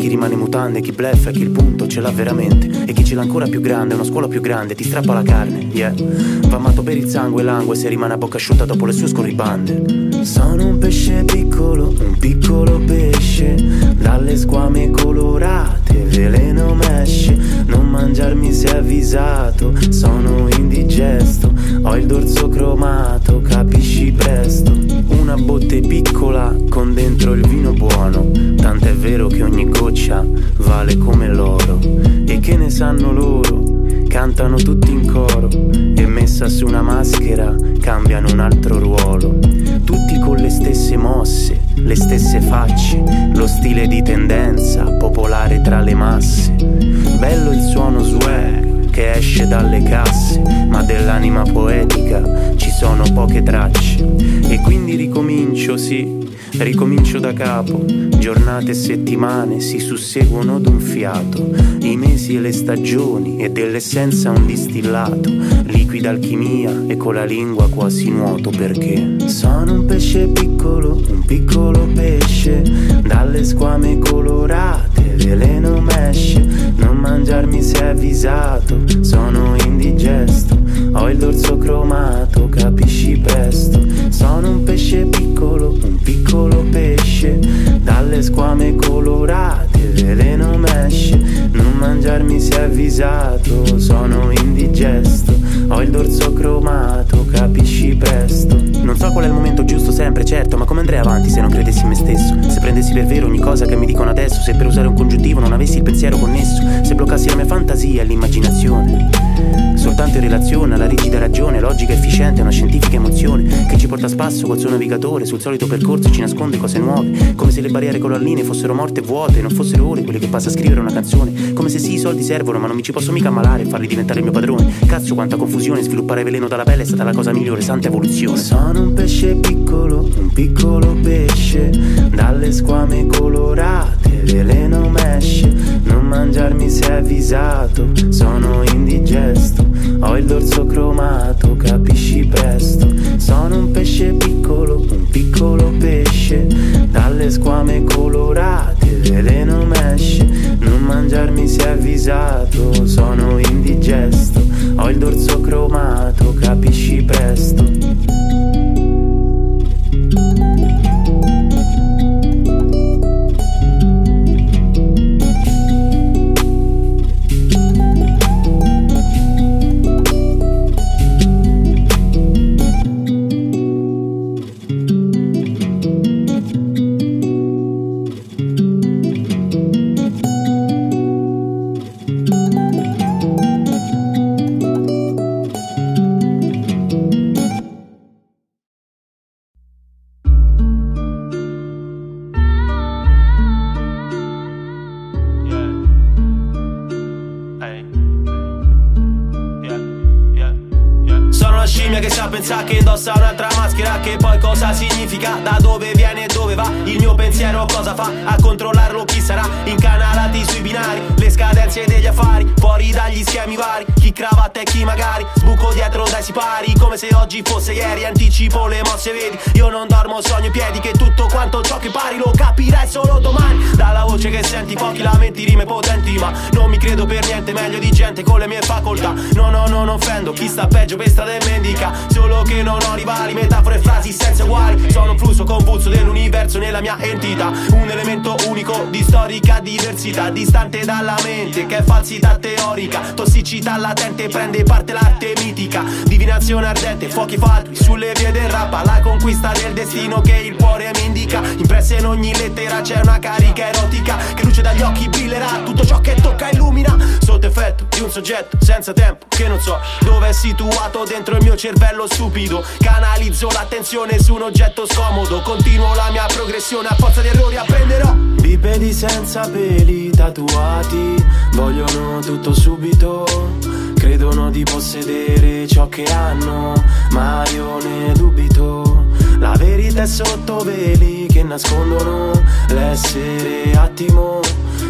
chi rimane mutande, chi bleffa e chi il punto ce l'ha veramente. E chi ce l'ha ancora più grande, una scuola più grande, ti strappa la carne, yeah. Va amato per il sangue langue se rimane a bocca asciutta dopo le sue scorribande. Sono un pesce piccolo, un piccolo pesce, dalle squame colorate, veleno mesce. Mangiarmi se avvisato, sono indigesto, ho il dorso cromato, capisci presto. Una botte piccola con dentro il vino buono, tant'è vero che ogni goccia vale come l'oro. E che ne sanno loro? Cantano tutti in coro e messa su una maschera cambiano un altro ruolo. Tutti le stesse facce, lo stile di tendenza popolare tra le masse. Bello il suono swag che esce dalle casse, ma dell'anima poetica ci sono poche tracce. E quindi ricomincio, sì, ricomincio da capo. Giornate e settimane si susseguono d'un fiato, i mesi e le stagioni e dell'essenza un distillato, liquida alchimia e con la lingua quasi nuoto perché sono un pesce piccolo, un piccolo pesce, dalle squame colorate, veleno mesce, non mangiarmi se avvisato, sono indigesto, ho il dorso cromato, capisci presto, sono un pesce piccolo, un piccolo pesce, dalle squame colorate, veleno mesce, non mangiarmi se avvisato, sono indigesto, ho il dorso cromato, capisci presto. Non so qual è il momento giusto sempre, certo, ma come andrei avanti se non credessi in me stesso? Se prendessi per vero ogni cosa che mi dicono adesso, se per usare un congiuntivo non avessi il pensiero connesso, se bloccassi la mia fantasia e l'immaginazione. Soltanto in relazione alla rigida ragione, logica efficiente, una scientifica emozione che ci porta a spasso col suo navigatore sul solito percorso ci nasconde cose nuove, come se le barriere colorline fossero morte e vuote non fossero ore quelle che passa a scrivere una canzone, come se sì i soldi servono ma non mi ci posso mica ammalare e farli diventare il mio padrone. Cazzo quanta confusione, sviluppare veleno dalla pelle è stata la cosa migliore, santa evoluzione. Sono un pesce piccolo, un piccolo pesce, dalle squame colorate, veleno mesce, non mangiarmi se è avvisato, sono indigesto, ho il dorso cromato, capisci presto, sono un pesce piccolo, un piccolo pesce, dalle squame colorate, veleno mesce, non mangiarmi se avvisato, sono indigesto, ho il dorso cromato, capisci presto. Io non dormo, sogno i piedi Che tutto quanto ciò che pari lo capirai solo domani. Dalla voce che senti, pochi lamenti, rime potenti Ma non mi credo per niente, meglio di gente con le mie facoltà. No, no, non offendo, chi sta peggio per strada e mendica Solo che non ho rivali, metafore e frasi senza uguali. Sono un flusso convulso dell'universo nella mia entità Un elemento unico di storica diversità Distante dalla mente che è falsità teorica Tossicità latente prende parte l'arte mitica Divinazione ardente, fuochi fatui sulle vie del rap La conquista del destino che il cuore mi indica. Impressa in ogni lettera c'è una carica erotica. Che luce dagli occhi brillerà. Tutto ciò che tocca illumina. Sotto effetto di un soggetto senza tempo Che non so. Dove è situato dentro il mio cervello stupido. Canalizzo l'attenzione su un oggetto scomodo. Continuo la mia progressione. A forza di errori apprenderò. Bipedi senza peli tatuati, vogliono tutto subito. Credono di possedere ciò che hanno, ma io ne dubito. È sotto veli che nascondono l'essere attimo,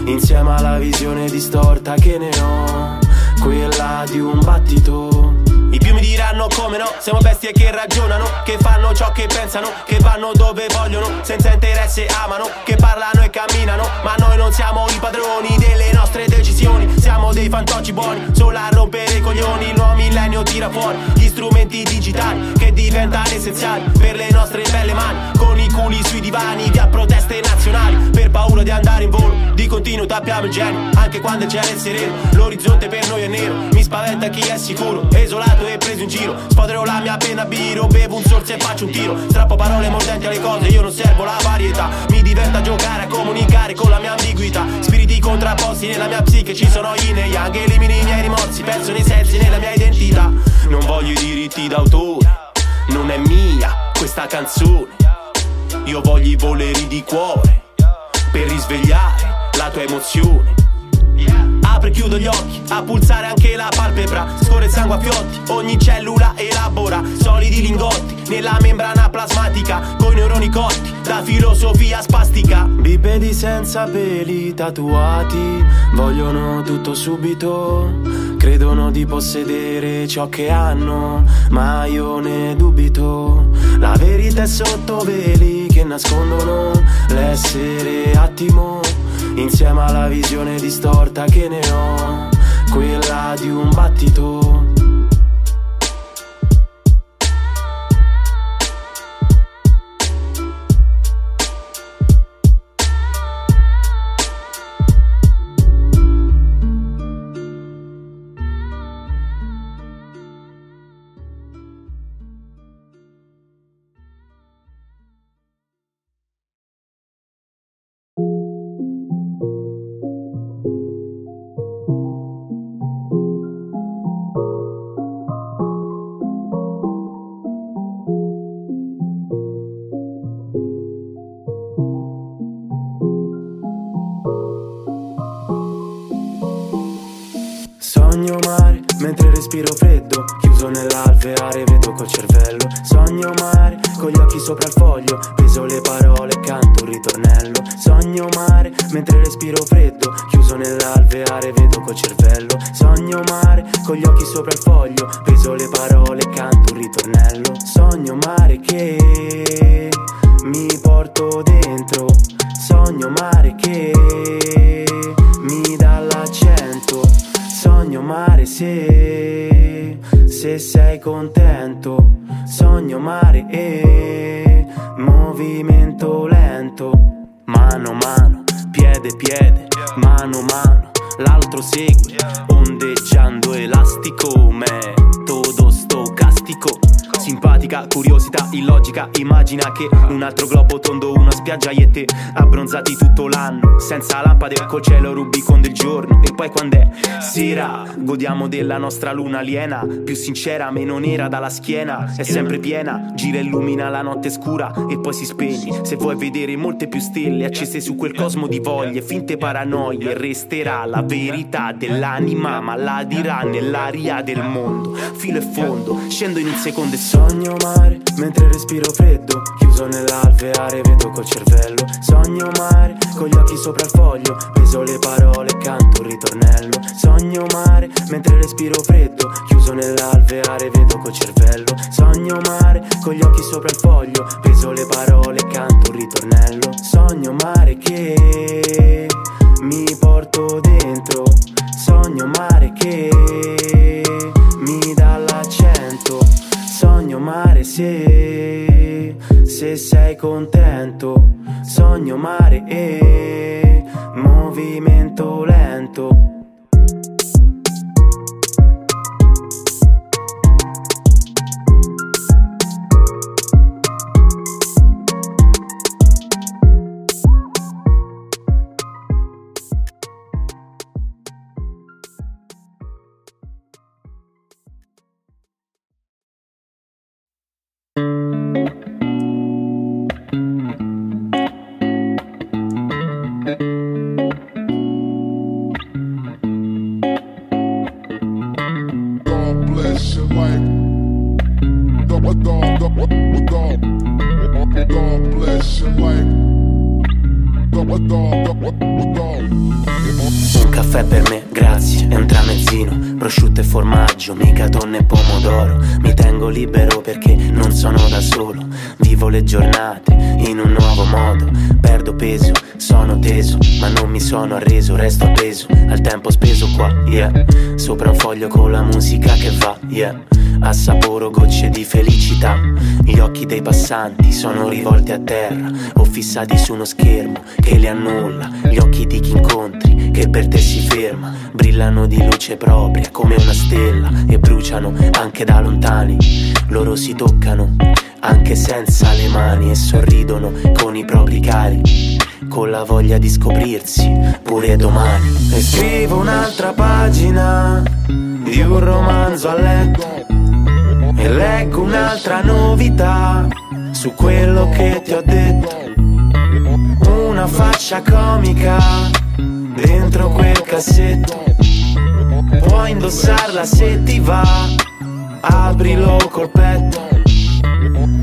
insieme alla visione distorta che ne ho, quella di un battito. I più mi diranno come no Siamo bestie che ragionano Che fanno ciò che pensano Che vanno dove vogliono Senza interesse amano Che parlano e camminano Ma noi non siamo i padroni delle nostre decisioni Siamo dei fantocci buoni Solo a rompere i coglioni Il nuovo millennio tira fuori Gli strumenti digitali Che diventano essenziali Per le nostre belle mani Con i culi sui divani Via proteste nazionali Per paura di andare in volo Di continuo tappiamo il genio Anche quando il cielo è sereno L'orizzonte per noi è nero Mi spaventa chi è sicuro Esolato e preso in giro. Sfoderò la mia penna biro Bevo un sorso e faccio un tiro. Strappo parole mordenti alle cose Io non servo la varietà. Mi diventa giocare, a comunicare con la mia ambiguità. Spiriti contrapposti nella mia psiche Ci sono yin e yang. Elimini i miei rimorsi Penso nei sensi nella mia identità. Non voglio i diritti d'autore Non è mia questa canzone. Io voglio i voleri di cuore Per risvegliare la tua emozione Apre e chiudo gli occhi, a pulsare anche la palpebra. Scorre il sangue a fiotti, ogni cellula elabora. Solidi lingotti, nella membrana plasmatica Coi neuroni cotti, da filosofia spastica. Bipedi senza peli tatuati Vogliono tutto subito. Credono di possedere ciò che hanno Ma io ne dubito. La verità è sotto veli che nascondono L'essere attimo Insieme alla visione distorta che ne ho Quella di un battito respiro freddo Chiuso nell'alveare vedo col cervello Sogno mare con gli occhi sopra il foglio Peso le parole canto un ritornello Sogno mare mentre respiro freddo Chiuso nell'alveare vedo col cervello Sogno mare con gli occhi sopra il foglio Peso le parole canto un ritornello Sogno mare che mi porto dentro Sogno mare che contento. Sogno mare e movimento lento. Mano mano, piede piede, mano mano L'altro segue, ondeggiando elastico Metodo stocastico Simpatica, curiosità, illogica Immagina che un altro globo tondo Una spiaggia e te abbronzati tutto l'anno Senza lampade col cielo rubicon del giorno. E poi quando è sera Godiamo della nostra luna aliena Più sincera, meno nera dalla schiena. È sempre piena, gira e illumina la notte scura E poi si spegne. Se vuoi vedere molte più stelle Accese su quel cosmo di voglie Finte paranoie Resterà la verità dell'anima Ma la dirà nell'aria del mondo. Filo e fondo, scendo in un secondo e sogno mare Mentre respiro freddo Chiuso nell'alveare vedo col cervello. Sogno mare con gli occhi sopra il foglio Peso le parole canto un ritornello. Sogno mare mentre respiro freddo Chiuso nell'alveare vedo col cervello. Sogno mare con gli occhi sopra il foglio Peso le parole canto un ritornello. Sogno mare che mi porto dentro Sogno mare che mi dà l'accento Sogno mare se, se sei contento Sogno mare e movimento lento Un caffè per me, grazie, è un tramezzino Prosciutto e formaggio, mica tonne e pomodoro. Mi tengo libero perché non sono da solo. Vivo le giornate in un nuovo modo. Perdo peso, sono teso Ma non mi sono arreso, resto appeso. Al tempo speso qua, yeah. Sopra un foglio con la musica che va, yeah. Assaporo gocce di felicità. Gli occhi dei passanti sono rivolti a terra. O fissati su uno schermo che li annulla. Gli occhi di chi incontri che per te si ferma. Brillano di luce propria come una stella e bruciano anche da lontani. Loro si toccano anche senza le mani e sorridono con i propri cari con la voglia di scoprirsi pure domani. E scrivo un'altra pagina di un romanzo a letto e leggo un'altra novità su quello che ti ho detto. Una faccia comica dentro quel cassetto. Puoi indossarla se ti va, aprilo col petto.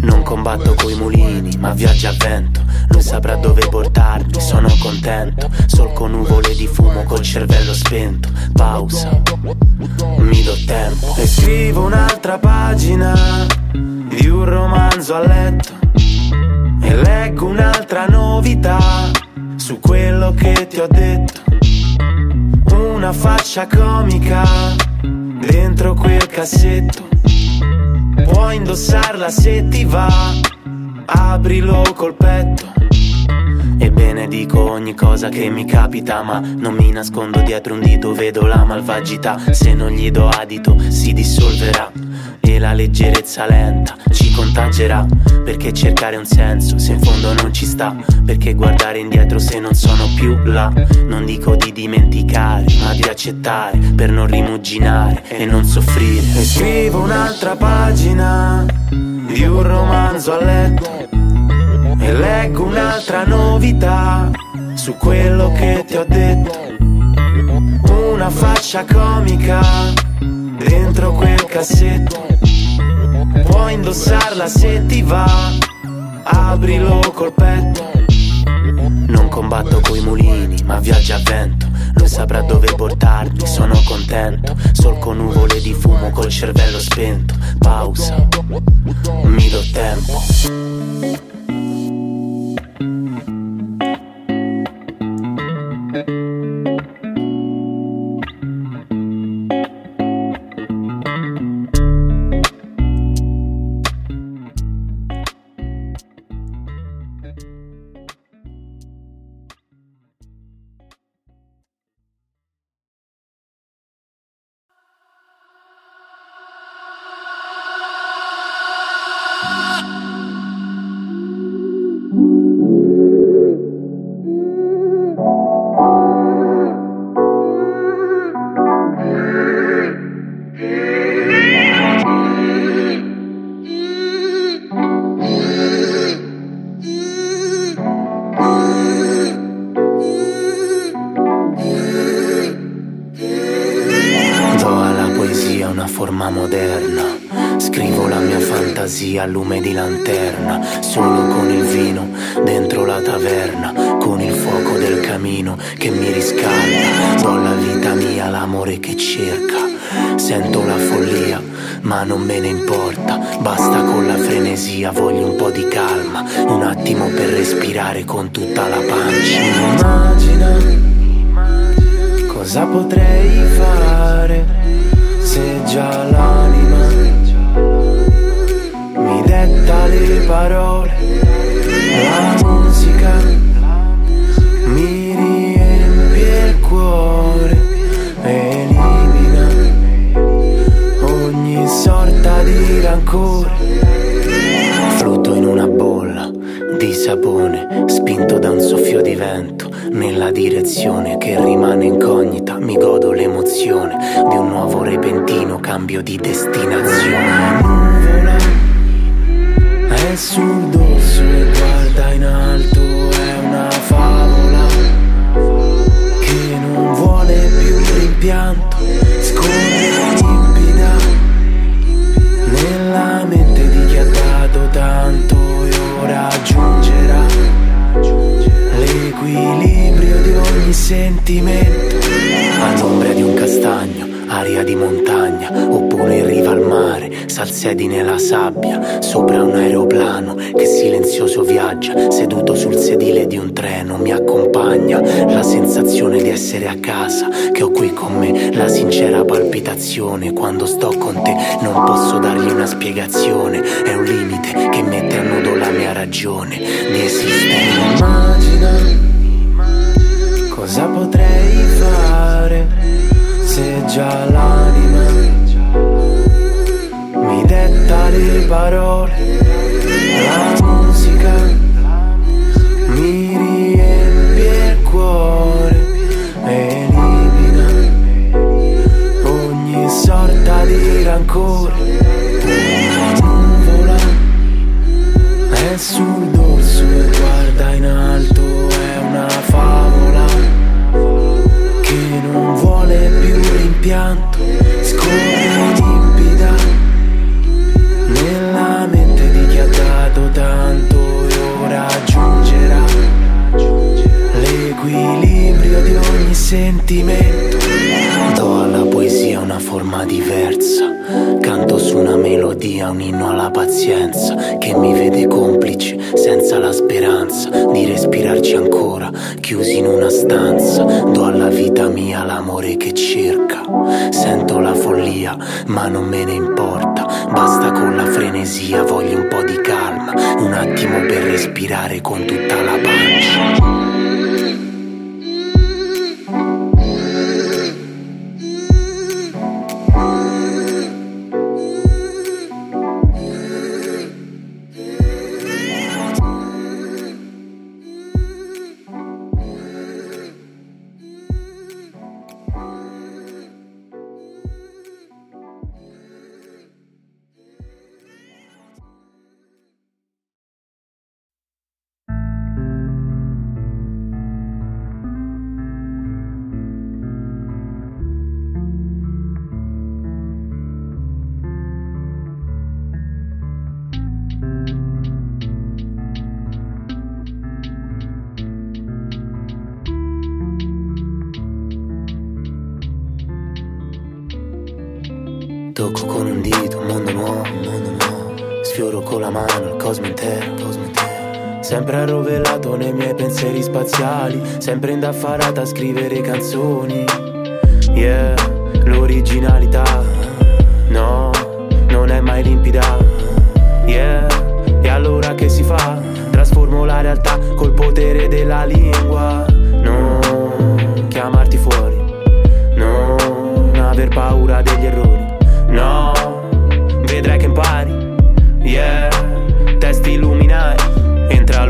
Non combatto coi mulini, ma viaggio a vento. Lui saprà dove portarmi, sono contento. Solco nuvole di fumo col cervello spento. Pausa, mi do tempo. E scrivo un'altra pagina di un romanzo a letto. E leggo un'altra novità su quello che ti ho detto. Una faccia comica dentro quel cassetto. Puoi indossarla se ti va, aprilo col petto. Ebbene dico ogni cosa che mi capita Ma non mi nascondo dietro un dito Vedo la malvagità Se non gli do adito si dissolverà E la leggerezza lenta ci contagerà Perché cercare un senso se in fondo non ci sta Perché guardare indietro se non sono più là Non dico di dimenticare ma di accettare Per non rimuginare e non soffrire E scrivo un'altra pagina Di un romanzo a letto e leggo un'altra novità su quello che ti ho detto. Una faccia comica dentro quel cassetto. Puoi indossarla se ti va, aprilo col petto. Non combatto coi mulini, ma viaggio a vento. Lui saprà dove portarmi, sono contento. Solco nuvole di fumo col cervello spento. Pausa, mi do tempo. Frenesia, voglio un po' di calma. Un attimo per respirare con tutta la pancia. Immagina cosa potrei fare se già l'anima detta le parole, la musica mi riempie il cuore, elimina ogni sorta di rancore. Bolla di sapone, spinto da un soffio di vento, nella direzione che rimane incognita, mi godo l'emozione di un nuovo repentino cambio di destinazione. Sul dorso e guarda in alto è una favola che non vuole più rimpianto. Scorre sentimento all'ombra di un castagno aria di montagna, oppure in riva al mare, salsedi nella sabbia, sopra un aeroplano che silenzioso viaggia, seduto sul sedile di un treno, mi accompagna la sensazione di essere a casa, che ho qui con me, la sincera palpitazione, quando sto con te non posso dargli una spiegazione, è un limite che mette a nudo la mia ragione di esistere. Immagina cosa potrei fare se già l'anima mi detta le parole, la musica mi riempie il cuore, elimina ogni sorta di rancore. È sul dorso e guarda in alto, è una favola rimpianto, scorre limpida nella mente di chi ha dato tanto e ora aggiungerà l'equilibrio di ogni sentimento. Do alla poesia una forma diversa, canto su una melodia, un inno alla pazienza che mi vede complice senza la speranza di respirarci ancora, chiusi in una stanza. Do alla vita mia l'amore che cerca, sento la follia ma non me ne importa, basta con la frenesia, voglio un po' di calma, un attimo per respirare con tutta la pancia. Pensieri spaziali, sempre indaffarata a scrivere canzoni. Yeah, l'originalità, no, non è mai limpida. Yeah, e allora che si fa? Trasformo la realtà col potere della lingua. Non chiamarti fuori, non aver paura degli errori. No, vedrai che impari. Yeah,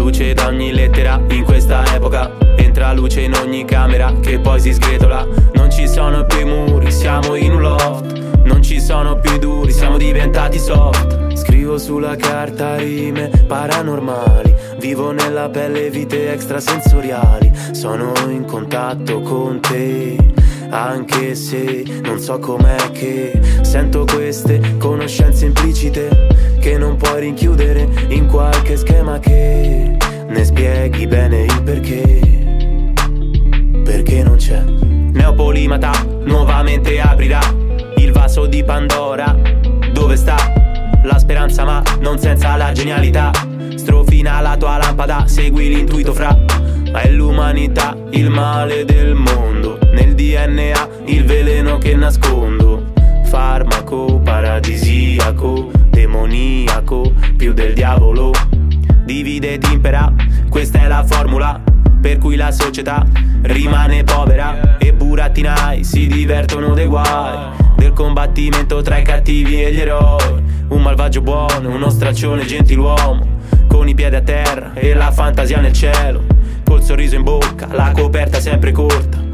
luce da ogni lettera in questa epoca. Entra luce in ogni camera che poi si sgretola. Non ci sono più muri, siamo in un loft. Non ci sono più duri, siamo diventati soft. Scrivo sulla carta rime paranormali. Vivo nella pelle vite extrasensoriali. Sono in contatto con te anche se non so com'è che sento queste conoscenze implicite che non puoi rinchiudere in qualche schema che ne spieghi bene il perché. Perché non c'è. Neopolimata nuovamente aprirà il vaso di Pandora. Dove sta la speranza ma non senza la genialità? Strofina la tua lampada, segui l'intuito fra. È l'umanità il male del mondo nel DNA il veleno che nascondo. Farmaco paradisiaco, demoniaco, più del diavolo. Divide ed impera, questa è la formula per cui la società rimane povera e burattinai si divertono dei guai del combattimento tra i cattivi e gli eroi. Un malvagio buono, uno straccione gentiluomo, con i piedi a terra e la fantasia nel cielo, col sorriso in bocca, la coperta sempre corta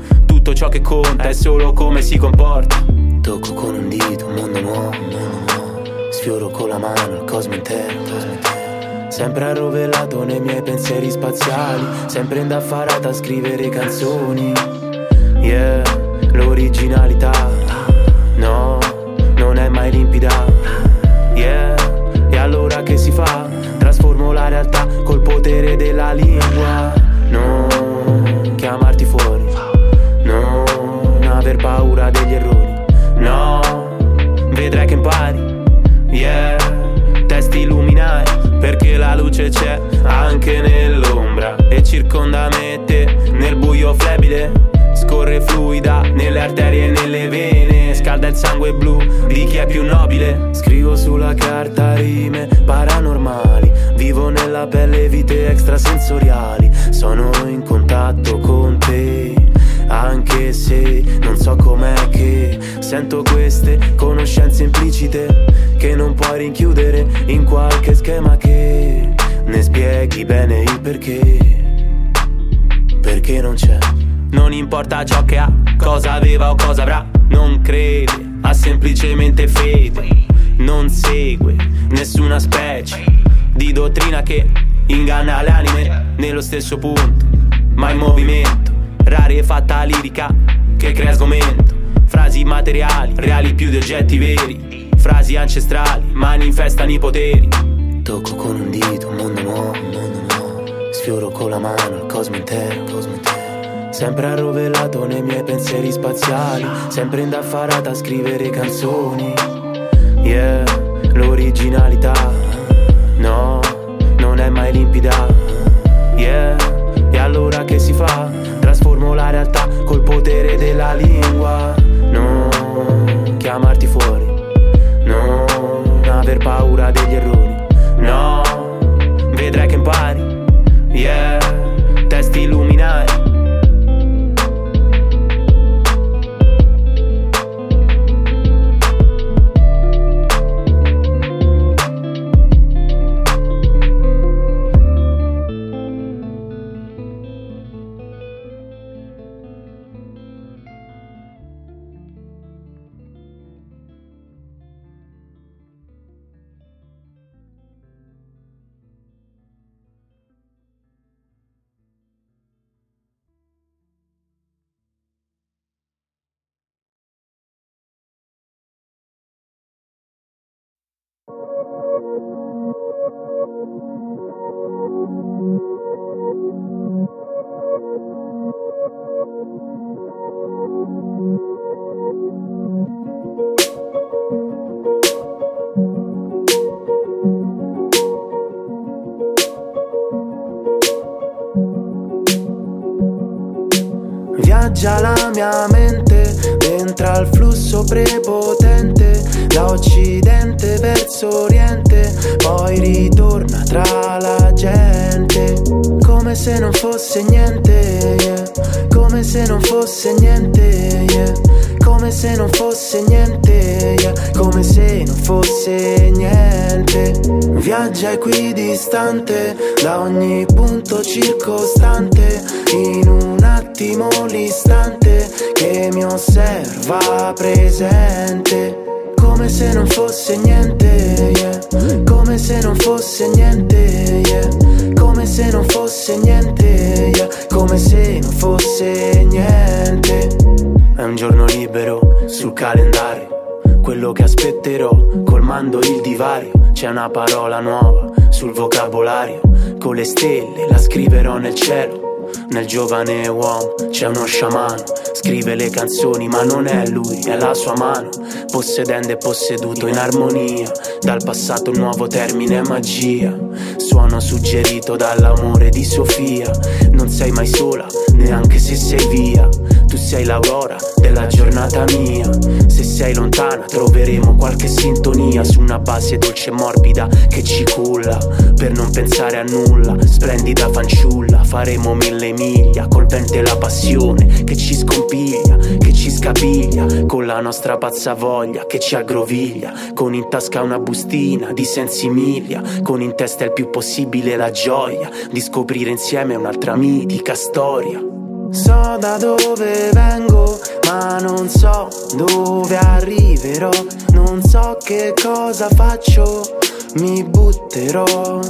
tutto ciò che conta è solo come si comporta. Tocco con un dito un mondo nuovo. Sfioro con la mano il cosmo intero. Sempre arrovelato nei miei pensieri spaziali, sempre indaffarata a scrivere canzoni. Yeah, l'originalità, no, non è mai limpida. Yeah, e allora che si fa? Trasformo la realtà col potere della lingua. Non chiamarti fuori paura degli errori. No, vedrai che impari. Yeah, testi illuminati, perché la luce c'è anche nell'ombra e circonda me te nel buio flebile. Scorre fluida nelle arterie e nelle vene, scalda il sangue blu di chi è più nobile. Scrivo sulla carta rime paranormali, vivo nella pelle vite extrasensoriali, sono in contatto con te anche se non so com'è che sento queste conoscenze implicite che non puoi rinchiudere in qualche schema che ne spieghi bene il perché. Perché non c'è. Non importa ciò che ha, cosa aveva o cosa avrà, non crede, ha semplicemente fede, non segue nessuna specie di dottrina che inganna le anime nello stesso punto, ma in movimento rarefatta lirica che crea sgomento. Frasi materiali, reali più di oggetti veri. Frasi ancestrali, manifestano i poteri. Tocco con un dito un mondo nuovo, un mondo nuovo. Sfioro con la mano il cosmo intero, cosmo intero. Sempre arrovelato nei miei pensieri spaziali. Sempre indaffarata a scrivere canzoni. Yeah, l'originalità. No, non è mai limpida. Yeah, e allora che si fa? Trasformo la realtà col potere della lingua. Non chiamarti fuori, non aver paura degli errori. No, vedrai che impari. Yeah, testi illuminati Viaggia la mia mente dentro al flusso prepotente da occidente verso oriente, poi ritorna tra la gente, come se non fosse niente, yeah. come se non fosse niente, yeah. come se non fosse niente, yeah. come se non fosse niente. Viaggia equidistante da ogni punto circostante, in un attimo l'istante che mi osserva presente come se non fosse niente, yeah. Come se non fosse niente, yeah. Come se non fosse niente, yeah. Come se non fosse niente. È un giorno libero sul calendario. Quello che aspetterò, colmando il divario. C'è una parola nuova sul vocabolario. Con le stelle la scriverò nel cielo nel giovane uomo c'è uno sciamano, scrive le canzoni ma non è lui, è la sua mano, possedente e posseduto in armonia, dal passato un nuovo termine magia, suono suggerito dall'amore di Sofia, non sei mai sola, neanche se sei via, tu sei l'aurora della giornata mia, se sei lontana troveremo qualche sintonia su una base dolce e morbida che ci culla, per non pensare a nulla, splendida fanciulla, faremo mille le miglia Col vento e la passione che ci scompiglia Che ci scapiglia Con la nostra pazza voglia che ci aggroviglia Con in tasca una bustina di sensimiglia Con in testa il più possibile la gioia Di scoprire insieme un'altra mitica storia So da dove vengo, ma non so dove arriverò. Non so che cosa faccio, mi butterò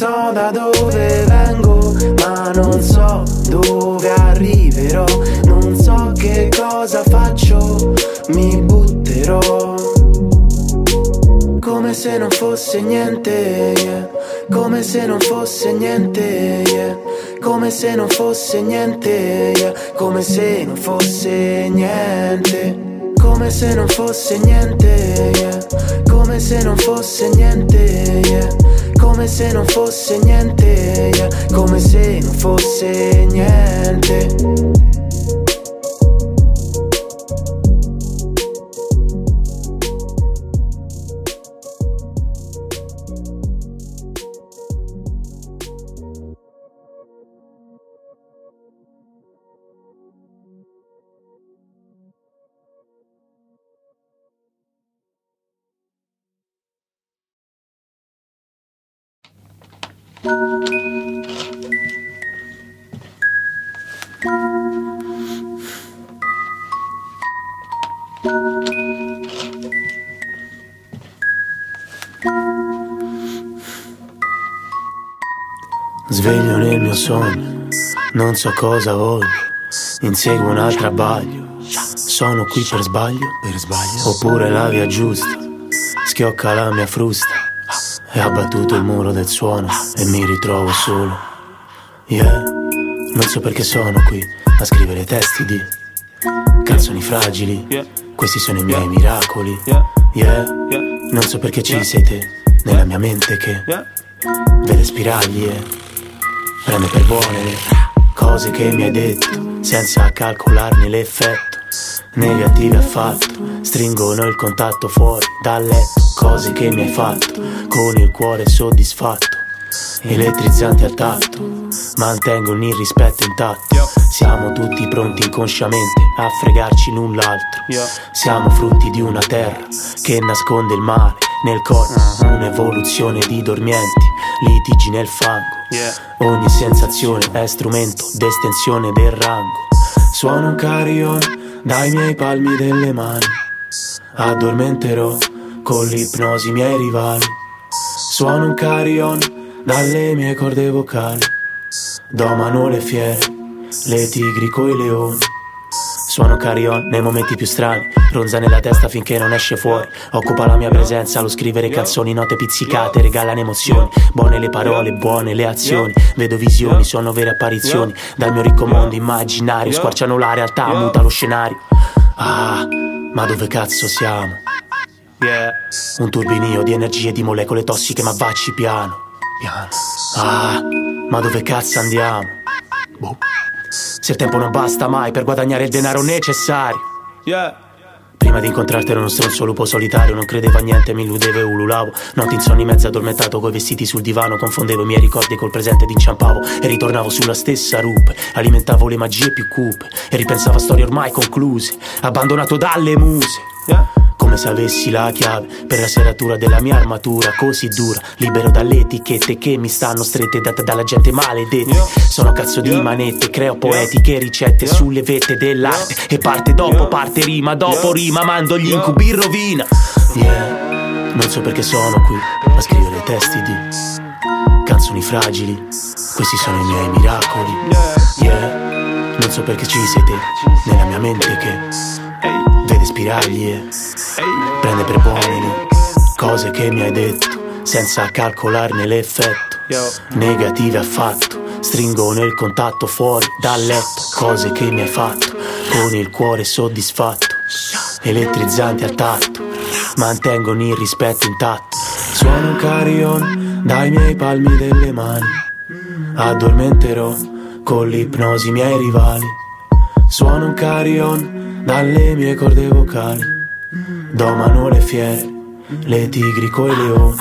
so da dove vengo, ma non so dove arriverò. Non so che cosa faccio, mi butterò. Come se non fosse niente, yeah. come se non fosse niente, yeah. come se non fosse niente, yeah. come se non fosse niente. Come se non fosse niente, come se non fosse niente. Come se non fosse niente, yeah. come se non fosse niente. Sveglio nel mio sogno, non so cosa voglio, inseguo un altro abbaglio. Sono qui per sbaglio, per sbaglio, oppure la via giusta, schiocca la mia frusta e ha battuto il muro del suono e mi ritrovo solo. Yeah, non so perché sono qui a scrivere testi di canzoni fragili. Questi sono i miei miracoli. Yeah, non so perché ci sei te nella mia mente che vede spiragli e prende per buone le cose che mi hai detto senza calcolarne l'effetto. Negativi affatto, stringono il contatto fuori dal letto. Cose che mi hai fatto con il cuore soddisfatto. Elettrizzanti a tatto mantengono il rispetto intatto. Siamo tutti pronti inconsciamente a fregarci l'un l'altro. Siamo frutti di una terra che nasconde il male nel corpo un'evoluzione di dormienti litigi nel fango ogni sensazione è strumento d'estensione del rango suono un carillon dai miei palmi delle mani addormenterò con l'ipnosi i miei rivali. Suono un carillon dalle mie corde vocali. Domano le fiere, le tigri coi leoni. Suono carillon nei momenti più strani, ronza nella testa finché non esce fuori. Occupa la mia presenza, lo scrivere canzoni, note pizzicate, regalano emozioni. Buone le parole, buone le azioni. Vedo visioni, sono vere apparizioni. Dal mio ricco mondo immaginario, squarciano la realtà, muta lo scenario. Ah, ma dove cazzo siamo? Yeah. Un turbinio di energie di molecole tossiche, ma vacci piano. Piano. Ah, ma dove cazzo andiamo? Boh. Se il tempo non basta mai per guadagnare il denaro necessario. Yeah. Prima di incontrarti ero uno stronzo lupo solitario Non credevo a niente, mi illudevo e ululavo Notti insonni mezzo addormentato coi vestiti sul divano Confondevo i miei ricordi col presente ed inciampavo E ritornavo sulla stessa rupe Alimentavo le magie più cupe E ripensavo a storie ormai concluse Abbandonato dalle muse yeah come se avessi la chiave per la serratura della mia armatura così dura, libero dalle etichette che mi stanno strette date dalla gente maledetta. Sono cazzo di manette, creo poetiche ricette sulle vette dell'arte. E parte dopo parte rima, dopo rima mando gli incubi in rovina. Yeah, non so perché sono qui a scrivere testi di canzoni fragili, questi sono i miei miracoli. Yeah, non so perché ci siete nella mia mente che spiragli e prende per buone cose che mi hai detto senza calcolarne l'effetto. Negative affatto, stringo nel contatto fuori dal letto, cose che mi hai fatto con il cuore soddisfatto, elettrizzanti al tatto, mantengono il rispetto intatto. Suono un carillon dai miei palmi delle mani, addormenterò con l'ipnosi i miei rivali. Suono un carillon dalle mie corde vocali domano le fiere, le tigri coi leoni.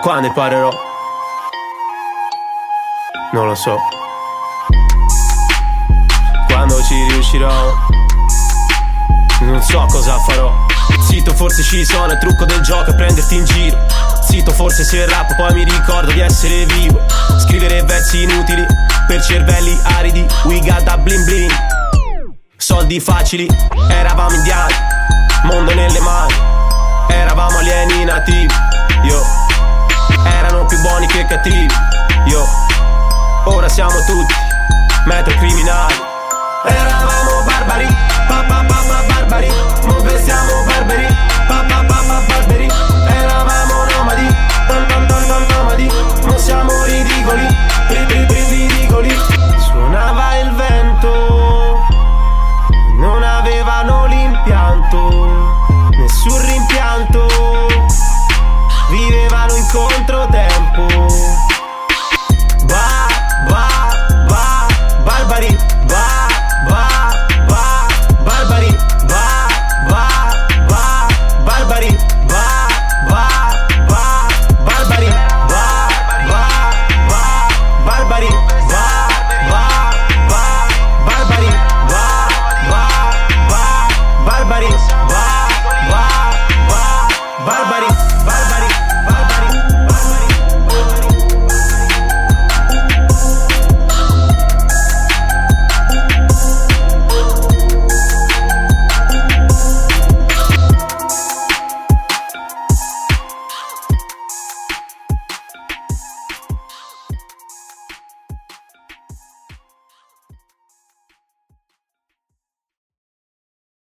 Ma quando imparerò? Non lo so. Quando ci riuscirò? Non so cosa farò. Zitto, forse ci sono, il trucco del gioco prenderti in giro. Zitto, forse se rap poi mi ricordo di essere vivo. Scrivere versi inutili per cervelli aridi. We got that bling bling. Soldi facili, eravamo indiani. Mondo nelle mani, eravamo alieni nativi. Yo più buoni che cattivi. Io, ora siamo tutti metro criminali. Eravamo barbari, papà papà barbari. Ora siamo barbari, papà papà barbari. Eravamo nomadi, tan tan tan tan nomadi. Non siamo ridicoli.